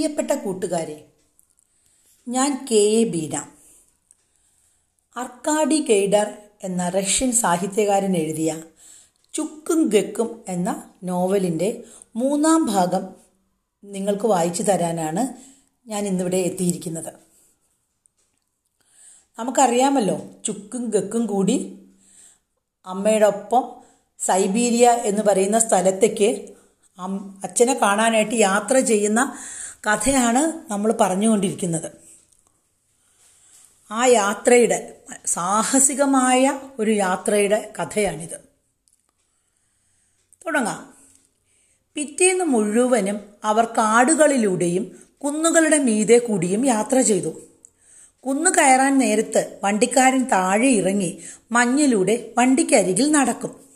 പ്രിയപ്പെട്ട കൂട്ടുകാരെ ഞാൻ K. A. Beena. Arkady Gaidar എന്ന റഷ്യൻ സാഹിത്യകാരൻ എഴുതിയ ചുക്കും ഗക്കും എന്ന നോവലിന്റെ മൂന്നാം ഭാഗം നിങ്ങൾക്ക് വായിച്ചു തരാനാണ് ഞാൻ ഇന്നിവിടെ എത്തിയിരിക്കുന്നത്. നമുക്കറിയാമല്ലോ ചുക്കും ഗക്കും കൂടി അമ്മയുടെ ഒപ്പം സൈബീരിയ എന്ന് പറയുന്ന സ്ഥലത്തേക്ക് അച്ഛനെ കാണാനായിട്ട് യാത്ര ചെയ്യുന്ന കഥയാണ് നമ്മൾ പറഞ്ഞുകൊണ്ടിരിക്കുന്നത്. ആ യാത്രയുടെ സാഹസികമായ ഒരു യാത്രയുടെ കഥയാണിത്. തുടങ്ങാം. പിറ്റേന്ന് മുഴുവനും അവർ കാടുകളിലൂടെയും കുന്നുകളുടെ മീതെ കൂടിയും യാത്ര ചെയ്തു. കുന്നു കയറാൻ നേരത്ത് വണ്ടിക്കാരൻ താഴെ ഇറങ്ങി മഞ്ഞിലൂടെ വണ്ടിക്കരികിൽ നടക്കും.